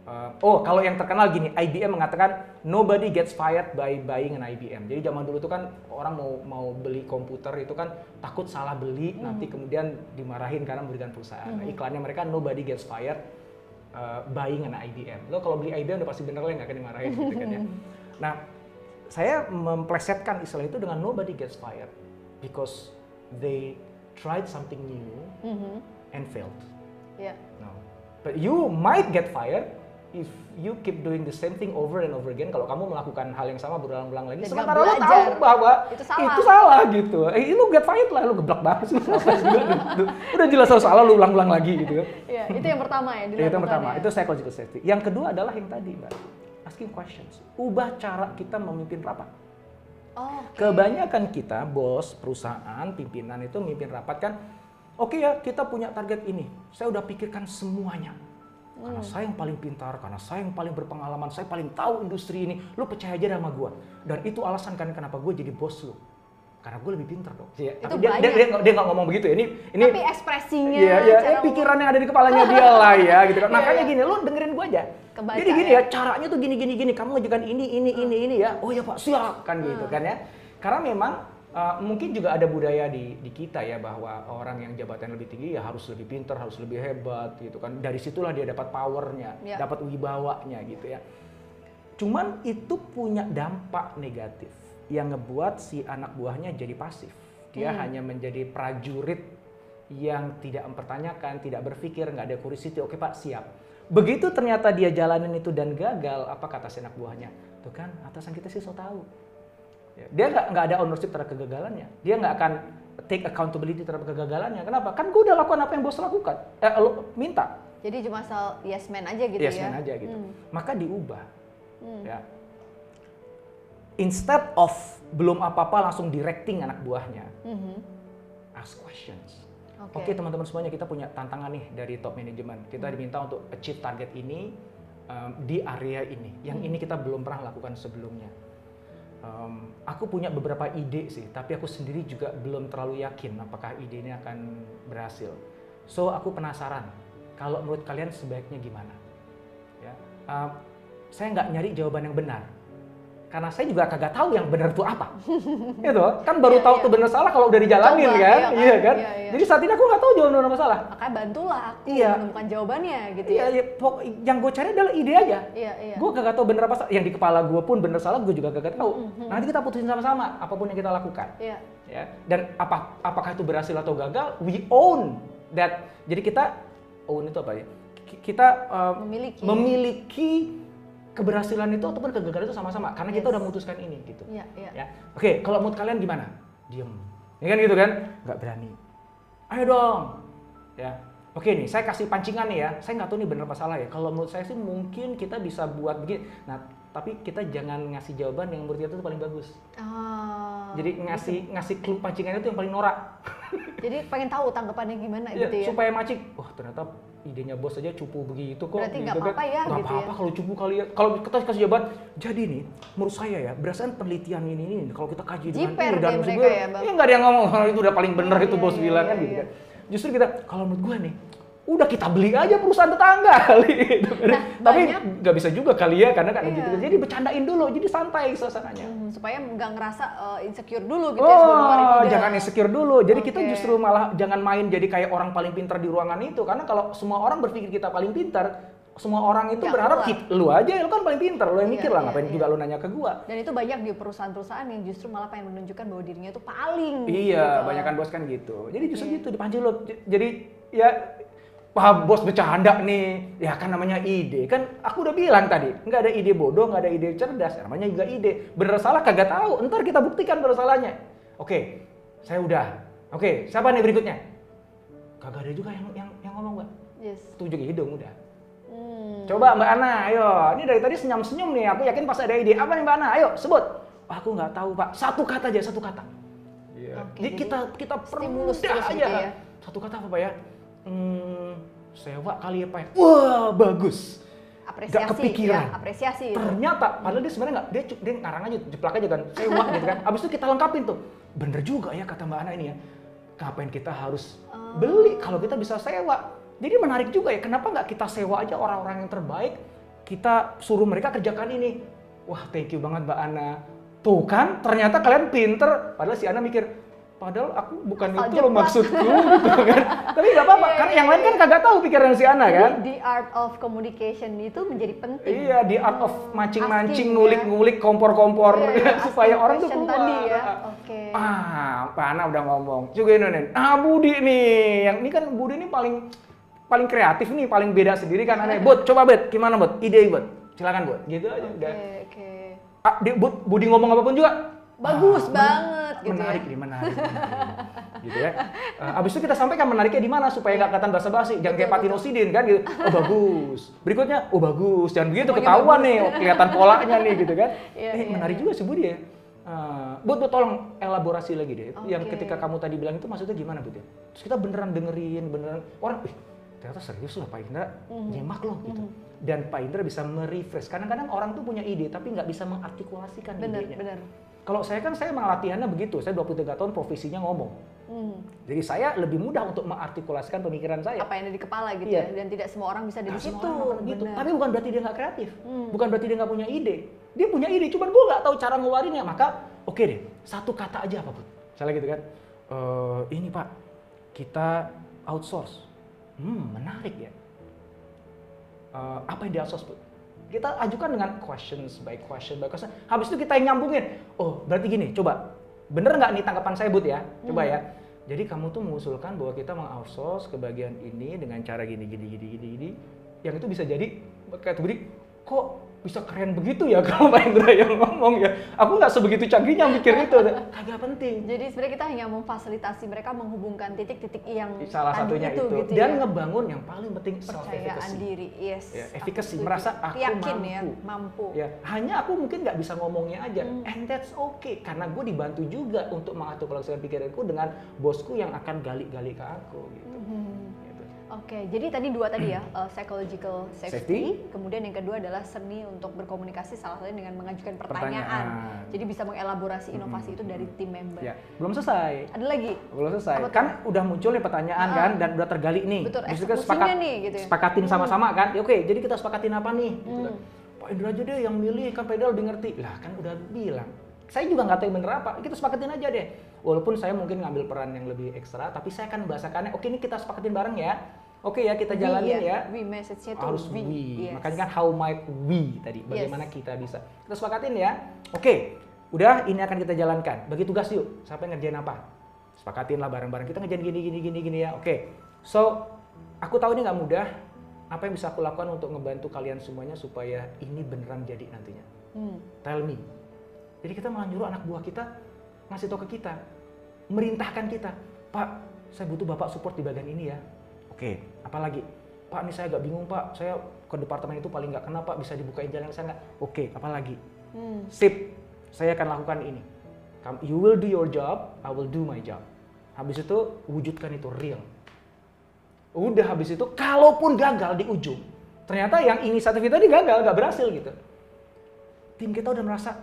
Uh, oh, kalau yang terkenal gini, IBM mengatakan nobody gets fired by buying an IBM. Jadi zaman dulu itu kan orang mau mau beli komputer itu kan takut salah beli, nanti kemudian dimarahin karena memberikan perusahaan. Nah, iklannya mereka nobody gets fired uh, buying an IBM. Lo kalau beli IBM udah pasti bener lah nggak akan dimarahin gitu kan ya. Nah, saya memplesetkan istilah itu dengan nobody gets fired because they tried something new Mhm. and failed. Iya. No. But you might get fired if you keep doing the same thing over and over again. Kalau kamu melakukan hal yang sama berulang-ulang lagi, Dan sementara lo tahu bahwa Itu salah. itu salah gitu. Eh, lu get fired lah, lu geblak banget sih. Gitu. Udah jelas lo salah, lu ulang-ulang lagi gitu. Iya, itu yang pertama ya. Itu yang pertama, ya. itu psychological safety. Yang kedua adalah yang tadi, Mbak. Asking questions. Ubah cara kita memimpin rapat. Oh, oke. Kebanyakan kita, bos, perusahaan, pimpinan itu memimpin rapat kan, oke ya kita punya target ini, saya udah pikirkan semuanya. Karena saya yang paling pintar, karena saya yang paling berpengalaman, saya paling tahu industri ini, lu percaya aja sama gua. Dan itu alasan kan kenapa gue jadi bos lu. Karena gue lebih pintar dong. Iya, Itu Tapi dia, dia, banyak. dia, nggak- dia nggak ngomong begitu ya. Ini, ini Tapi ekspresinya, Iya, iya, cara eh, pikiran yang ada di kepalanya dia lah ya, gitu kan. Iya, Makanya iya. gini, lu dengerin gua aja. Kebaca Jadi gini ya. ya, caranya tuh gini, gini, gini. Kamu ngajukan ini, ini, ini, ini ya. Oh ya Pak, siap kan gitu Hmm. kan ya. Karena memang uh, mungkin juga ada budaya di, di kita ya bahwa orang yang jabatan lebih tinggi ya harus lebih pintar, harus lebih hebat gitu kan. Dari situlah dia dapat powernya, Ya. dapat wibawanya gitu ya. Cuman itu punya dampak negatif yang ngebuat si anak buahnya jadi pasif. Dia Hmm. hanya menjadi prajurit yang tidak mempertanyakan, tidak berpikir, nggak ada curiosity. Oke pak, siap. Begitu ternyata dia jalanin itu dan gagal, apa kata si anak buahnya? Tuh kan, atasan kita sih so tahu. Ya, Dia nggak nggak ada ownership terhadap kegagalannya. Dia nggak akan take accountability terhadap kegagalannya. Kenapa? Kan gue udah lakukan apa yang bos lakukan. Eh, lo minta. Jadi cuma asal yes man aja gitu yes ya. man aja gitu. Hmm. Maka diubah. Hmm. Ya. Instead of belum apa-apa langsung directing anak buahnya, Mhm. ask questions. Oke. Oke teman-teman semuanya kita punya tantangan nih dari top management. Kita diminta untuk achieve target ini um, di area ini. Yang ini kita belum pernah lakukan sebelumnya. Um, aku punya beberapa ide sih, tapi aku sendiri juga belum terlalu yakin apakah ide ini akan berhasil. So aku penasaran, kalau menurut kalian sebaiknya gimana? Ya, um, saya nggak nyari jawaban yang benar, karena saya juga kagak tahu yang benar itu apa. gitu, kan baru Iya, tahu iya. tuh benar salah kalau udah dijalanin Coba, kan, iya kan? iya kan? Iya, iya. Jadi saat ini aku nggak tahu jawaban benar masalah. Makanya bantulah aku Iya. menemukan jawabannya gitu Iya, ya. iya, yang gue cari adalah ide aja. Iya, iya. Gue kagak tahu bener apa salah. Yang di kepala gue pun bener salah, gue juga kagak tahu. Mhm. Nanti kita putusin sama-sama apa pun yang kita lakukan. Iya. Ya. Dan apa apakah itu berhasil atau gagal, we own that. Jadi kita own itu apa ya? Ki- Kita uh, Memiliki. memiliki keberhasilan itu ataupun kegagalan itu sama-sama karena kita Yes. udah memutuskan ini gitu. Iya, iya. Ya. Oke, kalau menurut kalian gimana? Diem. Ya kan gitu kan? Nggak berani. Ayo dong. Ya. Oke nih, saya kasih pancingan nih ya. Saya nggak tahu nih bener apa salah ya. Kalau menurut saya sih mungkin kita bisa buat begini. Nah, tapi kita jangan ngasih jawaban yang menurut kita itu paling bagus. Ah, Jadi ngasih ngasih clue pancingannya itu yang paling norak. jadi pengen tahu tanggapannya gimana Iya, gitu ya. supaya mancing. Wah ternyata idenya bos aja cupu begitu kok. Berarti nggak gitu kan. apa-apa ya, Nggak gitu apa-apa ya. kalau cupu kali ya. Kalau kita kasih jawaban, jadi nih menurut saya ya berdasarkan penelitian ini ini kalau kita kaji dengan Jiper ini deh dan mereka sebenarnya- ya, Bang. Iya nggak ada yang ngomong "Oh, itu udah paling benar Iya, itu bos iya, bilang kan gitu iya. kan. Justru kita kalau menurut gue nih udah kita beli aja perusahaan tetangga kali. Nah, Tapi nggak bisa juga kali ya karena kan Iya. gitu. Jadi bercandain dulu, jadi santai suasananya. Hmm, supaya nggak ngerasa eh, insecure dulu gitu ya sebelum Oh, ide. jangan insecure dulu. Jadi kita Oke. justru malah jangan main jadi kayak orang paling pintar di ruangan itu. Karena kalau semua orang berpikir kita paling pintar, semua orang itu Nggak berharap kita, lu aja, lu kan paling pintar, lu yang Iya, mikir lah, iya, ngapain iya. juga lu nanya ke gua. Dan itu banyak di perusahaan-perusahaan yang justru malah pengen menunjukkan bahwa dirinya itu paling. Iya, gitu. banyak kan bos kan gitu. Jadi justru Iya. gitu dipancing lu. Jadi ya Wah, bos bercanda nih. Ya kan namanya ide. Kan aku udah bilang tadi, nggak ada ide bodoh, nggak ada ide cerdas. Namanya juga ide. Bener salah kagak tahu. Ntar kita buktikan bener salahnya. Oke, saya udah. Oke, siapa nih berikutnya? Kagak ada juga yang yang yang ngomong, Mbak. Yes. Tunjuk hidung udah. Hmm. Coba Mbak Ana, ayo. Ini dari tadi senyum-senyum nih. Aku yakin pasti ada ide. Apa nih Mbak Ana? Ayo, sebut. Aku nggak tahu, Pak. Satu kata aja, satu kata. Oke, Jadi jadi kita kita permudah terus aja. gitu ya. Satu kata apa Pak ya? Hmm, sewa kali ya Pak. ya? Wah, bagus. apresiasi. Nggak kepikiran. Ya, apresiasi. itu. Ternyata padahal dia sebenarnya nggak dia dia ngarang aja jeplak aja kan sewa gitu kan. Abis itu kita lengkapin tuh. Bener juga ya kata Mbak Ana ini ya. Ngapain kita harus Oh. beli kalau kita bisa sewa? Jadi menarik juga ya. Kenapa nggak kita sewa aja orang-orang yang terbaik? Kita suruh mereka kerjakan ini. Wah, thank you banget Mbak Ana. Tuh kan, ternyata kalian pinter. Padahal si Ana mikir, padahal aku bukan Asal itu loh jeplak. maksudku gitu kan. Tapi nggak apa-apa, Iya, karena iya, yang lain kan iya. kagak tahu pikiran si Ana kan. The art of communication itu menjadi penting. Iya, di art of mancing-mancing, Asking, ngulik-ngulik, kompor-kompor Iya, iya, supaya orang tuh keluar. tadi ya. Oke. Ah, Pak Ana udah ngomong. Juga ini nih. Ah, Budi nih. Yang ini kan Budi ini paling paling kreatif nih, paling beda sendiri kan aneh. Bud, coba Bud, gimana Bud? Ide Bud. Silakan Bud. Gitu aja Oke, udah. oke. Ah, di, Bud, Budi ngomong apa pun juga Bagus men- banget gitu menarik ya. nih, menarik. menarik. gitu ya. Eh, abis itu kita sampaikan menariknya di mana supaya nggak kelihatan basa-basi. Jangan kayak Patinosidin kan gitu. Oh bagus. Berikutnya, oh bagus. Jangan begitu Semuanya ketahuan bagus. nih, oh, kelihatan polanya nih gitu kan. Iya, eh, iya, menarik iya. juga sih Budi ya. Eh, Bud, Bud, tolong elaborasi lagi deh. Yang Oke. ketika kamu tadi bilang itu maksudnya gimana Bud ya? Terus kita beneran dengerin, beneran orang, ih ternyata serius loh Pak Indra, Mhm. nyemak loh gitu. Mhm. Dan Pak Indra bisa merefresh. Kadang-kadang orang tuh punya ide tapi nggak bisa mengartikulasikan Benar, idenya. benar. Kalau saya kan saya latihannya begitu. Saya 23 tahun profesinya ngomong. Hmm. Jadi saya lebih mudah untuk mengartikulasikan pemikiran saya. Apa yang ada di kepala gitu Iya. ya. Dan tidak semua orang bisa di situ. orang gitu. Tapi bukan berarti dia nggak kreatif. Hmm. Bukan berarti dia nggak punya ide. Dia punya ide, cuman gue nggak tahu cara ngeluarinnya. Maka oke deh, satu kata aja apa pun. Misalnya gitu kan. "Eh, ini Pak, kita outsource. Hmm, menarik ya. Eh, apa yang di outsource Bu? Kita ajukan dengan questions by question by question. Habis itu kita yang nyambungin. Oh, berarti gini, coba. Bener nggak nih tanggapan saya Bud ya? Coba Hmm. ya. Jadi kamu tuh mengusulkan bahwa kita meng-outsource ke bagian ini dengan cara gini gini gini gini gini. Yang itu bisa jadi kayak Budi, kok bisa keren begitu ya kalau Pak Indra yang ngomong ya. Aku nggak sebegitu canggihnya mikir itu. Kagak penting. Jadi sebenarnya kita hanya memfasilitasi mereka menghubungkan titik-titik yang Salah satunya itu. gitu Dan ya. ngebangun yang paling penting self efficacy. diri. Yes. Ya, efficacy, merasa aku yakin ya, mampu. mampu. Ya, hanya aku mungkin nggak bisa ngomongnya aja, Hmm. and that's okay karena gue dibantu juga untuk mengartikulasikan pikiranku dengan bosku yang akan gali-gali ke aku gitu. Mhm. Gitu. Oke, jadi tadi dua tadi ya, uh, psychological safety, Safety. kemudian yang kedua adalah seni untuk berkomunikasi salah satunya dengan mengajukan pertanyaan. Pertanyaan. Jadi bisa mengelaborasi inovasi itu dari tim member. Ya, belum selesai. Ada lagi? Belum selesai. Apa? Kan udah muncul nih pertanyaan Ah. kan dan udah tergali nih. Betul, kita eksekusinya nih, gitu ya. Sepakatin sama-sama kan. Ya, oke, jadi kita sepakatin apa nih? Gitu Hmm. kan. Pak Indra aja deh yang milih kan pedal lebih ngerti. Lah kan udah bilang. Saya juga nggak tahu yang bener apa. Kita sepakatin aja deh. Walaupun saya mungkin ngambil peran yang lebih ekstra, tapi saya akan membahasakannya. Oke, ini kita sepakatin bareng ya. Oke ya, kita We jalanin ya. We message-nya harus we. we. Yes. Makanya kan how might we tadi, bagaimana Yes. kita bisa. Kita sepakatin ya. Oke, udah ini akan kita jalankan. Bagi tugas yuk. Siapa yang ngerjain apa? Sepakatin lah bareng-bareng. Kita ngerjain gini gini gini gini ya. Oke. So, aku tahu ini nggak mudah. Apa yang bisa aku lakukan untuk ngebantu kalian semuanya supaya ini beneran jadi nantinya? Hmm. Tell me. Jadi kita malah nyuruh anak buah kita ngasih tahu ke kita, merintahkan kita, Pak, saya butuh bapak support di bagian ini ya. Oke, apalagi? Pak, ini saya agak bingung Pak, saya ke departemen itu paling nggak kenapa bisa dibukain jalan ke sana. Oke apalagi? Hmm. sip. Saya akan lakukan ini. You will do your job I will do my job. Habis itu wujudkan itu real. Udah habis itu kalaupun gagal di ujung ternyata yang inisiatif kita tadi gagal nggak berhasil gitu. Tim kita udah merasa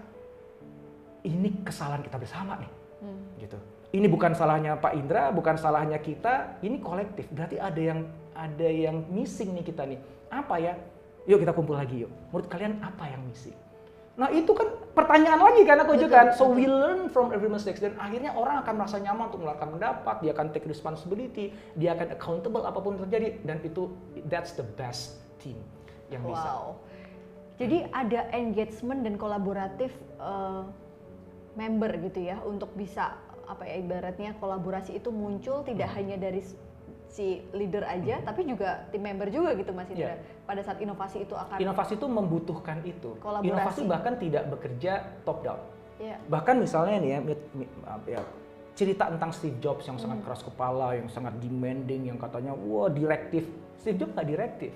ini kesalahan kita bersama nih Hmm. gitu. Ini bukan salahnya Pak Indra, bukan salahnya kita, ini kolektif. Berarti ada yang ada yang missing nih kita nih. Apa ya? Yuk kita kumpul lagi yuk. Menurut kalian apa yang missing? Nah itu kan pertanyaan lagi kan aku juga kan. So we learn from every mistakes dan akhirnya orang akan merasa nyaman untuk melakukan pendapat, dia akan take responsibility, dia akan accountable apa pun terjadi dan itu that's the best team yang bisa. Wow. Jadi ada engagement dan kolaboratif eh, member gitu ya untuk bisa apa ya ibaratnya kolaborasi itu muncul tidak hanya dari si leader aja tapi juga tim member juga gitu Mas Indra. Iya. Pada saat inovasi itu akan Inovasi itu membutuhkan itu. Kolaborasi. Inovasi bahkan tidak bekerja top down. ya. bahkan misalnya nih ya, ya, cerita tentang Steve Jobs yang sangat keras kepala, yang sangat demanding, yang katanya wah direktif. Steve Jobs nggak direktif.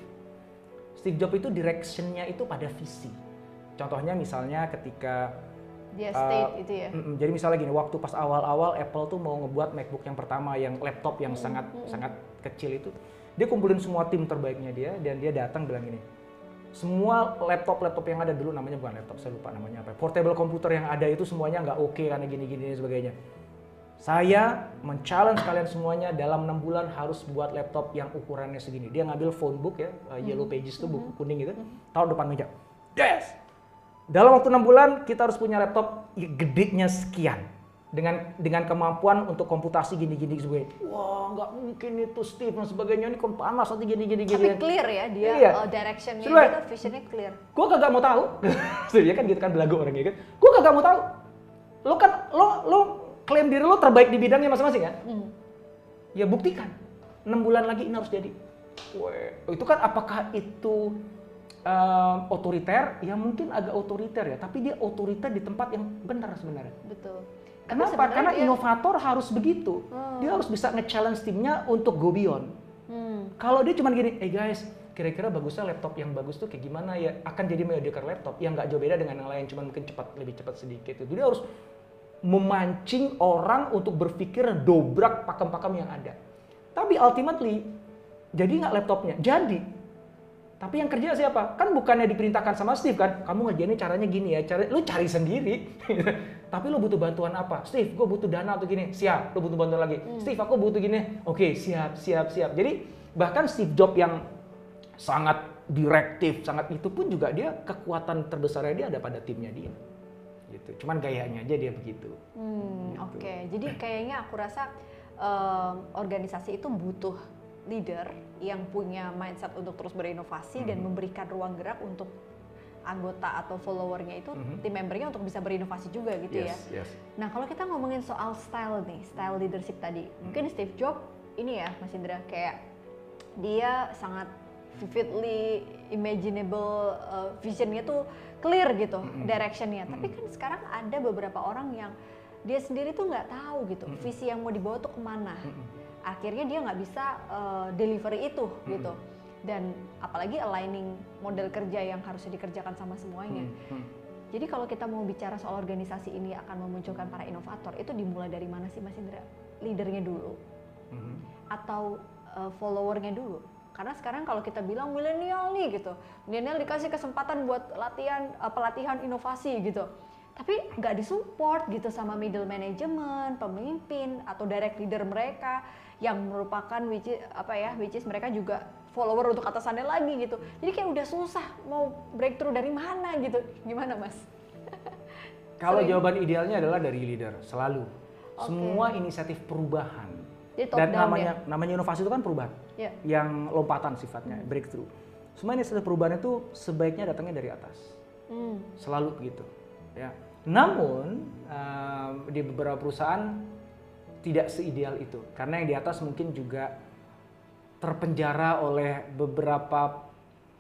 Steve Jobs itu directionnya itu pada visi. Contohnya misalnya ketika Dia Uh, state itu ya. Mm-mm. Jadi misalnya gini, waktu pas awal-awal Apple tuh mau ngebuat MacBook yang pertama, yang laptop yang Hmm, sangat sangat kecil itu, dia kumpulin semua tim terbaiknya dia dan dia datang bilang gini, semua laptop-laptop yang ada dulu namanya bukan laptop, saya lupa namanya apa, portable komputer yang ada itu semuanya nggak oke karena gini-gini dan sebagainya. Saya men-challenge kalian semuanya dalam enam bulan harus buat laptop yang ukurannya segini. Dia ngambil phone book ya, uh, Yellow Pages tuh buku kuning gitu, taruh depan meja. Yes, dalam waktu enam bulan kita harus punya laptop gedenya sekian dengan dengan kemampuan untuk komputasi gini-gini sebagainya. Wah nggak mungkin itu Steve dan sebagainya ini kan panas nanti gini-gini Tapi gini. clear ya dia Iya. uh, directionnya Coba. gitu, visionnya clear. Gue kagak mau tahu. Dia kan gitu kan belagu orangnya kan. Gue kagak mau tahu. Lo kan lo lo klaim diri lo terbaik di bidangnya masing-masing kan? Hmm. Ya buktikan. 6 bulan lagi ini harus jadi. Weh, itu kan apakah itu um, otoriter? Ya mungkin agak otoriter ya, tapi dia otoriter di tempat yang benar sebenarnya. Betul. Kenapa? sebenarnya Karena dia- inovator harus begitu. Hmm. Dia harus bisa nge-challenge timnya untuk go beyond. Hmm. Kalau dia cuma gini, eh guys, kira-kira bagusnya laptop yang bagus tuh kayak gimana ya? Akan jadi mediocre laptop yang nggak jauh beda dengan yang lain, cuma mungkin cepat lebih cepat sedikit. Itu dia harus memancing orang untuk berpikir dobrak pakem-pakem yang ada. Tapi ultimately, jadi nggak laptopnya? Jadi. Tapi yang kerja siapa? Kan bukannya diperintahkan sama Steve kan? Kamu ngerjainnya caranya gini ya, cara lu cari sendiri. Tapi lu butuh bantuan apa? Steve, gue butuh dana atau gini. Siap, lu butuh bantuan lagi. Steve, aku butuh gini. Oke, siap, siap, siap. Jadi bahkan Steve Jobs yang sangat direktif, sangat itu pun juga dia kekuatan terbesarnya dia ada pada timnya dia. Gitu. Cuman gayanya aja dia begitu. Hmm, Gitu. Oke, jadi kayaknya aku rasa em, organisasi itu butuh leader yang punya mindset untuk terus berinovasi dan Mhm. memberikan ruang gerak untuk anggota atau followernya itu Mhm. tim membernya untuk bisa berinovasi juga gitu ya. yes. Nah kalau kita ngomongin soal style nih, style leadership tadi, mungkin Steve Jobs ini ya Mas Indra kayak dia sangat vividly imaginable uh, visionnya tuh clear gitu Mm-mm. directionnya. Tapi Mm-mm. kan sekarang ada beberapa orang yang dia sendiri tuh nggak tahu gitu Mm-mm. visi yang mau dibawa tuh ke mana. Mm-mm. Akhirnya dia nggak bisa uh, delivery itu gitu. Dan apalagi aligning model kerja yang harusnya dikerjakan sama semuanya. Hmm, hmm. Jadi kalau kita mau bicara soal organisasi ini akan memunculkan para inovator, itu dimulai dari mana sih Mas Indra? Leadernya dulu Mhm. atau uh, followernya dulu? Karena sekarang kalau kita bilang milenial nih gitu, milenial dikasih kesempatan buat latihan uh, pelatihan inovasi gitu, tapi nggak disupport gitu sama middle management, pemimpin atau direct leader mereka yang merupakan which is, apa ya, which is mereka juga follower untuk atasannya lagi gitu. Jadi kayak udah susah mau breakthrough dari mana gitu. Gimana Mas? Kalau jawaban idealnya adalah dari leader, selalu. Oke. Semua inisiatif perubahan. Jadi Dan namanya namanya inovasi itu kan perubahan. ya. Yang lompatan sifatnya, breakthrough. Semua inisiatif perubahan itu sebaiknya datangnya dari atas. Hmm. Selalu begitu. Ya. Namun em, di beberapa perusahaan tidak seideal itu karena yang di atas mungkin juga terpenjara oleh beberapa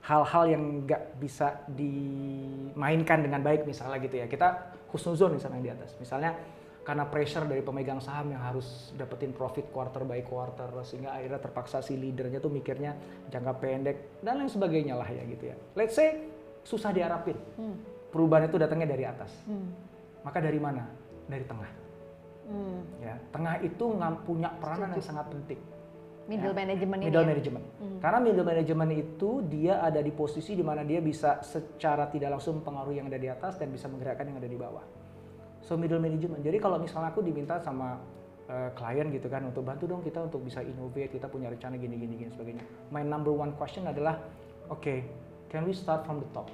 hal-hal yang nggak bisa dimainkan dengan baik misalnya gitu ya kita husnuzon misalnya yang di atas misalnya karena pressure dari pemegang saham yang harus dapetin profit quarter by quarter sehingga akhirnya terpaksa si leadernya tuh mikirnya jangka pendek dan lain sebagainya lah ya gitu ya. Let's say susah diharapin. Hmm. Perubahan itu datangnya dari atas. Hmm. Maka dari mana? Dari tengah. Hmm. Ya, tengah itu ngam- punya peranan yang sangat penting. Middle Ya. management ini. Middle ya? management. Hmm. Karena middle management itu dia ada di posisi di mana dia bisa secara tidak langsung mempengaruhi yang ada di atas dan bisa menggerakkan yang ada di bawah. So middle management. Jadi kalau misalnya aku diminta sama eh, klien gitu kan untuk bantu dong kita untuk bisa innovate, kita punya rencana gini gini gini sebagainya. My number one question adalah, oke, can we start from the top?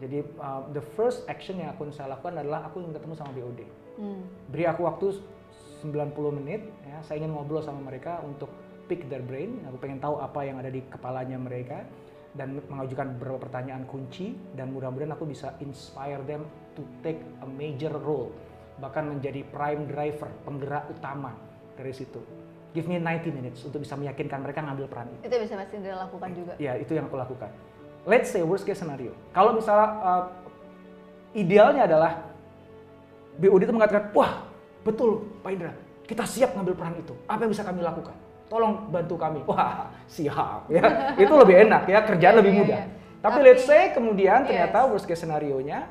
Jadi uh, the first action yang aku saya lakukan adalah aku ingin ketemu sama BOD Hmm. beri aku waktu 90 menit ya saya ingin ngobrol sama mereka untuk pick their brain aku pengen tahu apa yang ada di kepalanya mereka dan mengajukan beberapa pertanyaan kunci dan mudah-mudahan aku bisa inspire them to take a major role bahkan menjadi prime driver penggerak utama dari situ give me 90 minutes untuk bisa meyakinkan mereka ngambil peran itu Itu bisa pasti dilakukan juga. Ya, itu yang aku lakukan. Let's say worst case scenario. Kalau misalnya uh, idealnya adalah BOD itu mengatakan, wah betul Pak Indra, kita siap ngambil peran itu. Apa yang bisa kami lakukan? Tolong bantu kami. Wah siap ya. itu lebih enak ya, kerjaan Iya, lebih iya, mudah. iya. Tapi, Tapi- let's say kemudian ternyata Yes. worst case scenario-nya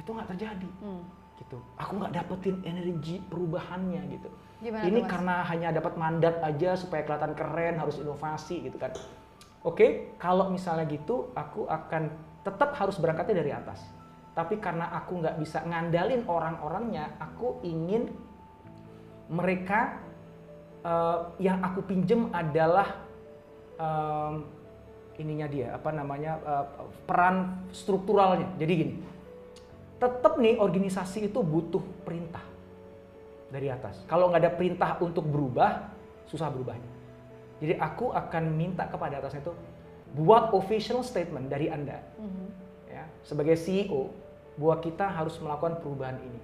itu nggak terjadi. Hmm. Gitu. Aku nggak dapetin energi perubahannya gitu. Gimana Ini tuh, karena hanya dapat mandat aja supaya kelihatan keren, harus inovasi gitu kan. Oke, kalau misalnya gitu, aku akan tetap harus berangkatnya dari atas. Tapi karena aku nggak bisa ngandalin orang-orangnya, aku ingin mereka eh, yang aku pinjem adalah em, ininya dia, apa namanya eh, peran strukturalnya. Jadi gini, tetap nih organisasi itu butuh perintah dari atas. Kalau nggak ada perintah untuk berubah, susah berubahnya. Jadi aku akan minta kepada atasnya itu buat official statement dari anda, Mhm. ya sebagai CEO bahwa kita harus melakukan perubahan ini.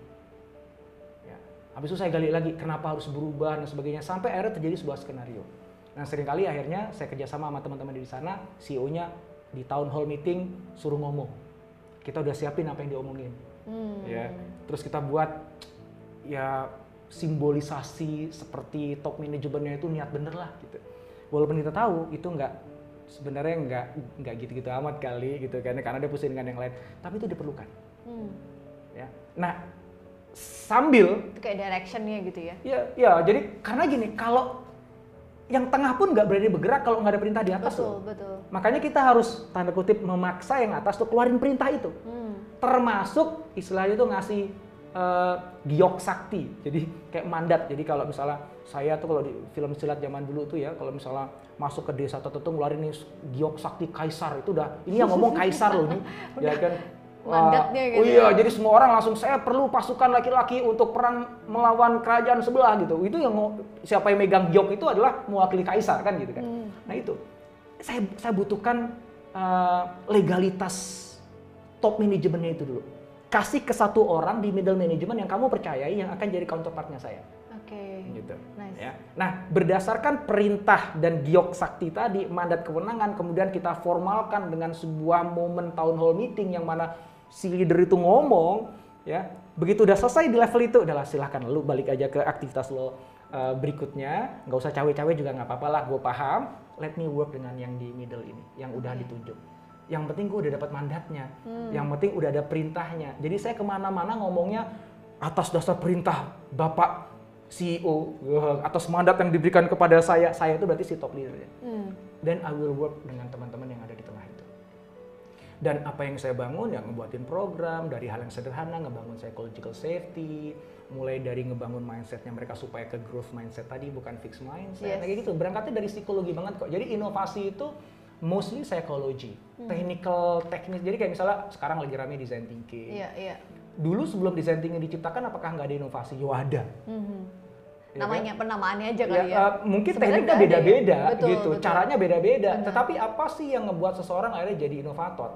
Ya. Habis itu saya gali lagi kenapa harus berubah dan sebagainya sampai akhirnya terjadi sebuah skenario. Nah sering kali akhirnya saya kerjasama sama teman-teman di sana, CEO-nya di town hall meeting suruh ngomong. Kita udah siapin apa yang diomongin Hmm. ya terus kita buat ya simbolisasi seperti top manajemennya itu niat bener lah gitu walaupun kita tahu itu nggak sebenarnya nggak nggak gitu-gitu amat kali gitu kan karena dia pusing dengan yang lain tapi itu diperlukan Hmm. ya nah sambil Itu kayak directionnya gitu ya. ya ya jadi karena gini kalau yang tengah pun nggak berani bergerak kalau nggak ada perintah di atas Betul, loh betul. makanya kita harus tanda kutip memaksa yang atas tuh keluarin perintah itu Hmm. termasuk istilahnya itu ngasih eh, giok sakti. Jadi kayak mandat. Jadi kalau misalnya saya tuh kalau di film silat zaman dulu tuh ya kalau misalnya masuk ke desa tertentu ngeluarin nih giok sakti kaisar. Itu udah ini yang ngomong kaisar loh ini. Ya kan? Mandatnya gitu. oh iya ya. jadi semua orang langsung saya perlu pasukan laki-laki untuk perang melawan kerajaan sebelah gitu. Itu yang mau siapa yang megang giok itu adalah mewakili kaisar kan gitu kan? Hmm. nah itu. Saya saya butuhkan eh, legalitas top manajemennya itu dulu. Kasih ke satu orang di middle management yang kamu percayai yang akan jadi counterpartnya saya. Oke. Gitu. Nice. Ya. Nah, berdasarkan perintah dan giok sakti tadi, mandat kewenangan, kemudian kita formalkan dengan sebuah momen town hall meeting yang mana si leader itu ngomong, ya. Begitu udah selesai di level itu, udahlah silahkan lu balik aja ke aktivitas lo uh, berikutnya. Nggak usah cawe-cawe juga nggak apa-apa lah, gue paham. Let me work dengan yang di middle ini, yang udah Oke. ditunjuk. Yang penting gue udah dapat mandatnya, Hmm. yang penting udah ada perintahnya. Jadi saya ke mana-mana ngomongnya atas dasar perintah Bapak CEO, eh, atas mandat yang diberikan kepada saya, saya itu berarti si top leader ya. Hmm. Dan I will work dengan teman-teman yang ada di tengah itu. Dan apa yang saya bangun, ya ngebuatin program dari hal yang sederhana, ngebangun psychological safety, mulai dari ngebangun mindsetnya mereka supaya ke growth mindset tadi bukan fixed mindset, Yes. kayak gitu. Berangkatnya dari psikologi banget kok. Jadi inovasi itu mostly psychology, technical, teknis. Jadi kayak misalnya sekarang lagi rame design thinking. Iya, iya. Dulu sebelum design thinking diciptakan, apakah nggak ada inovasi? Ya ada. Mhm. Ya kan? Namanya penamaannya aja Ya, kali ya. eh, mungkin Sebenarnya tekniknya ya. beda-beda Betul, gitu, betul. caranya beda-beda. Benar. Tetapi apa sih yang ngebuat seseorang akhirnya jadi inovator?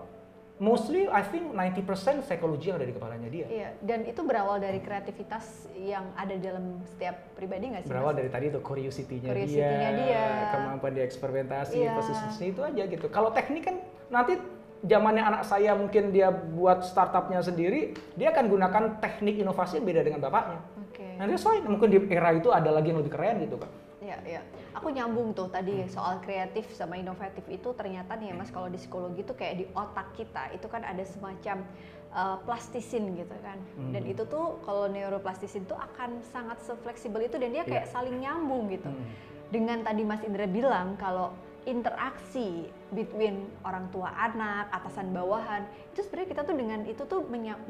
Mostly I think 90% psikologi yang ada di kepalanya dia. Iya, dan itu berawal dari kreativitas yang ada dalam setiap pribadi nggak sih? Berawal Mas? dari tadi tuh curiosity-nya Curiosity-nya dia, dia. kemampuan dia eksperimentasi, Iya. persistence itu aja gitu. Kalau teknik kan nanti zamannya anak saya mungkin dia buat startupnya sendiri, dia akan gunakan teknik inovasi yang beda dengan bapaknya. Oke. Nah Nah, that's fine. Mungkin di era itu ada lagi yang lebih keren gitu kan. Iya, iya. Aku nyambung tuh tadi soal kreatif sama inovatif itu ternyata nih ya Mas kalau di psikologi tuh kayak di otak kita itu kan ada semacam uh, plastisin gitu kan. Dan Hmm. itu tuh kalau neuroplastisin tuh akan sangat sefleksibel itu dan dia kayak Iya. saling nyambung gitu. Hmm. Dengan tadi Mas Indra bilang kalau interaksi between orang tua anak, atasan bawahan, itu sebenarnya kita tuh dengan itu tuh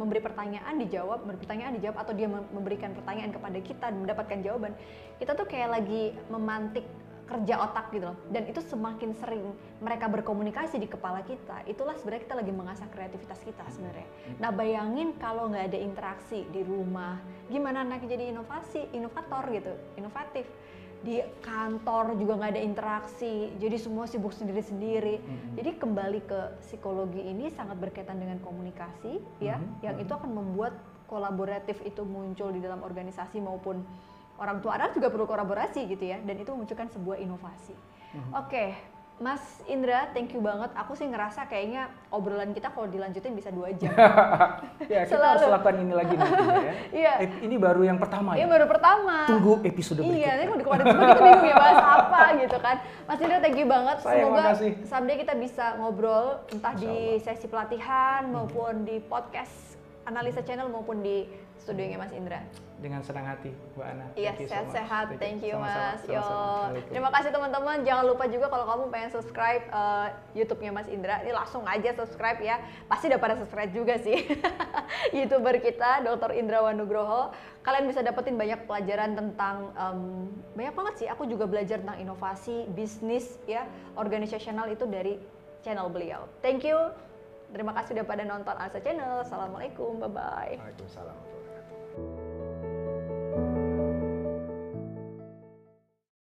memberi pertanyaan dijawab, memberi pertanyaan dijawab atau dia mem- memberikan pertanyaan kepada kita dan mendapatkan jawaban. Kita tuh kayak lagi memantik kerja otak gitu loh. Dan itu semakin sering mereka berkomunikasi di kepala kita, itulah sebenarnya kita lagi mengasah kreativitas kita sebenarnya. Nah bayangin kalau nggak ada interaksi di rumah, gimana anaknya jadi inovasi, inovator gitu, inovatif di kantor juga nggak ada interaksi jadi semua sibuk sendiri-sendiri Mhm. jadi kembali ke psikologi ini sangat berkaitan dengan komunikasi ya Mhm, yang mhm. itu akan membuat kolaboratif itu muncul di dalam organisasi maupun orang tua anak juga perlu kolaborasi gitu ya dan itu memunculkan sebuah inovasi Mhm. oke Mas Indra, thank you banget. Aku sih ngerasa kayaknya obrolan kita kalau dilanjutin bisa dua jam. ya, kita Selalu. harus lakukan ini lagi nantinya ya. Iya. Ini baru yang pertama Ini ya. baru pertama. Tunggu episode Iya, berikutnya. ini kalau di kemarin semua kita bingung ya bahas apa gitu kan. Mas Indra thank you banget. Saya Semoga makasih. someday kita bisa ngobrol entah di sesi pelatihan maupun di podcast analisa channel maupun di studionya Mas Indra. Dengan senang hati, Mbak Ana. Iya, you so sehat-sehat. Thank you, Sama-sama, Mas. Yo. sama-sama. Terima kasih teman-teman. Jangan lupa juga kalau kamu pengen subscribe eh, YouTube-nya Mas Indra, ini langsung aja subscribe ya. Pasti udah pada subscribe juga sih. YouTuber kita, Dr. Indra Wanugroho. Kalian bisa dapetin banyak pelajaran tentang em, banyak banget sih. Aku juga belajar tentang inovasi, bisnis ya, organisasional itu dari channel beliau. Thank you. Terima kasih udah pada nonton Alsa Channel. Assalamualaikum. Bye bye. Waalaikumsalam. you.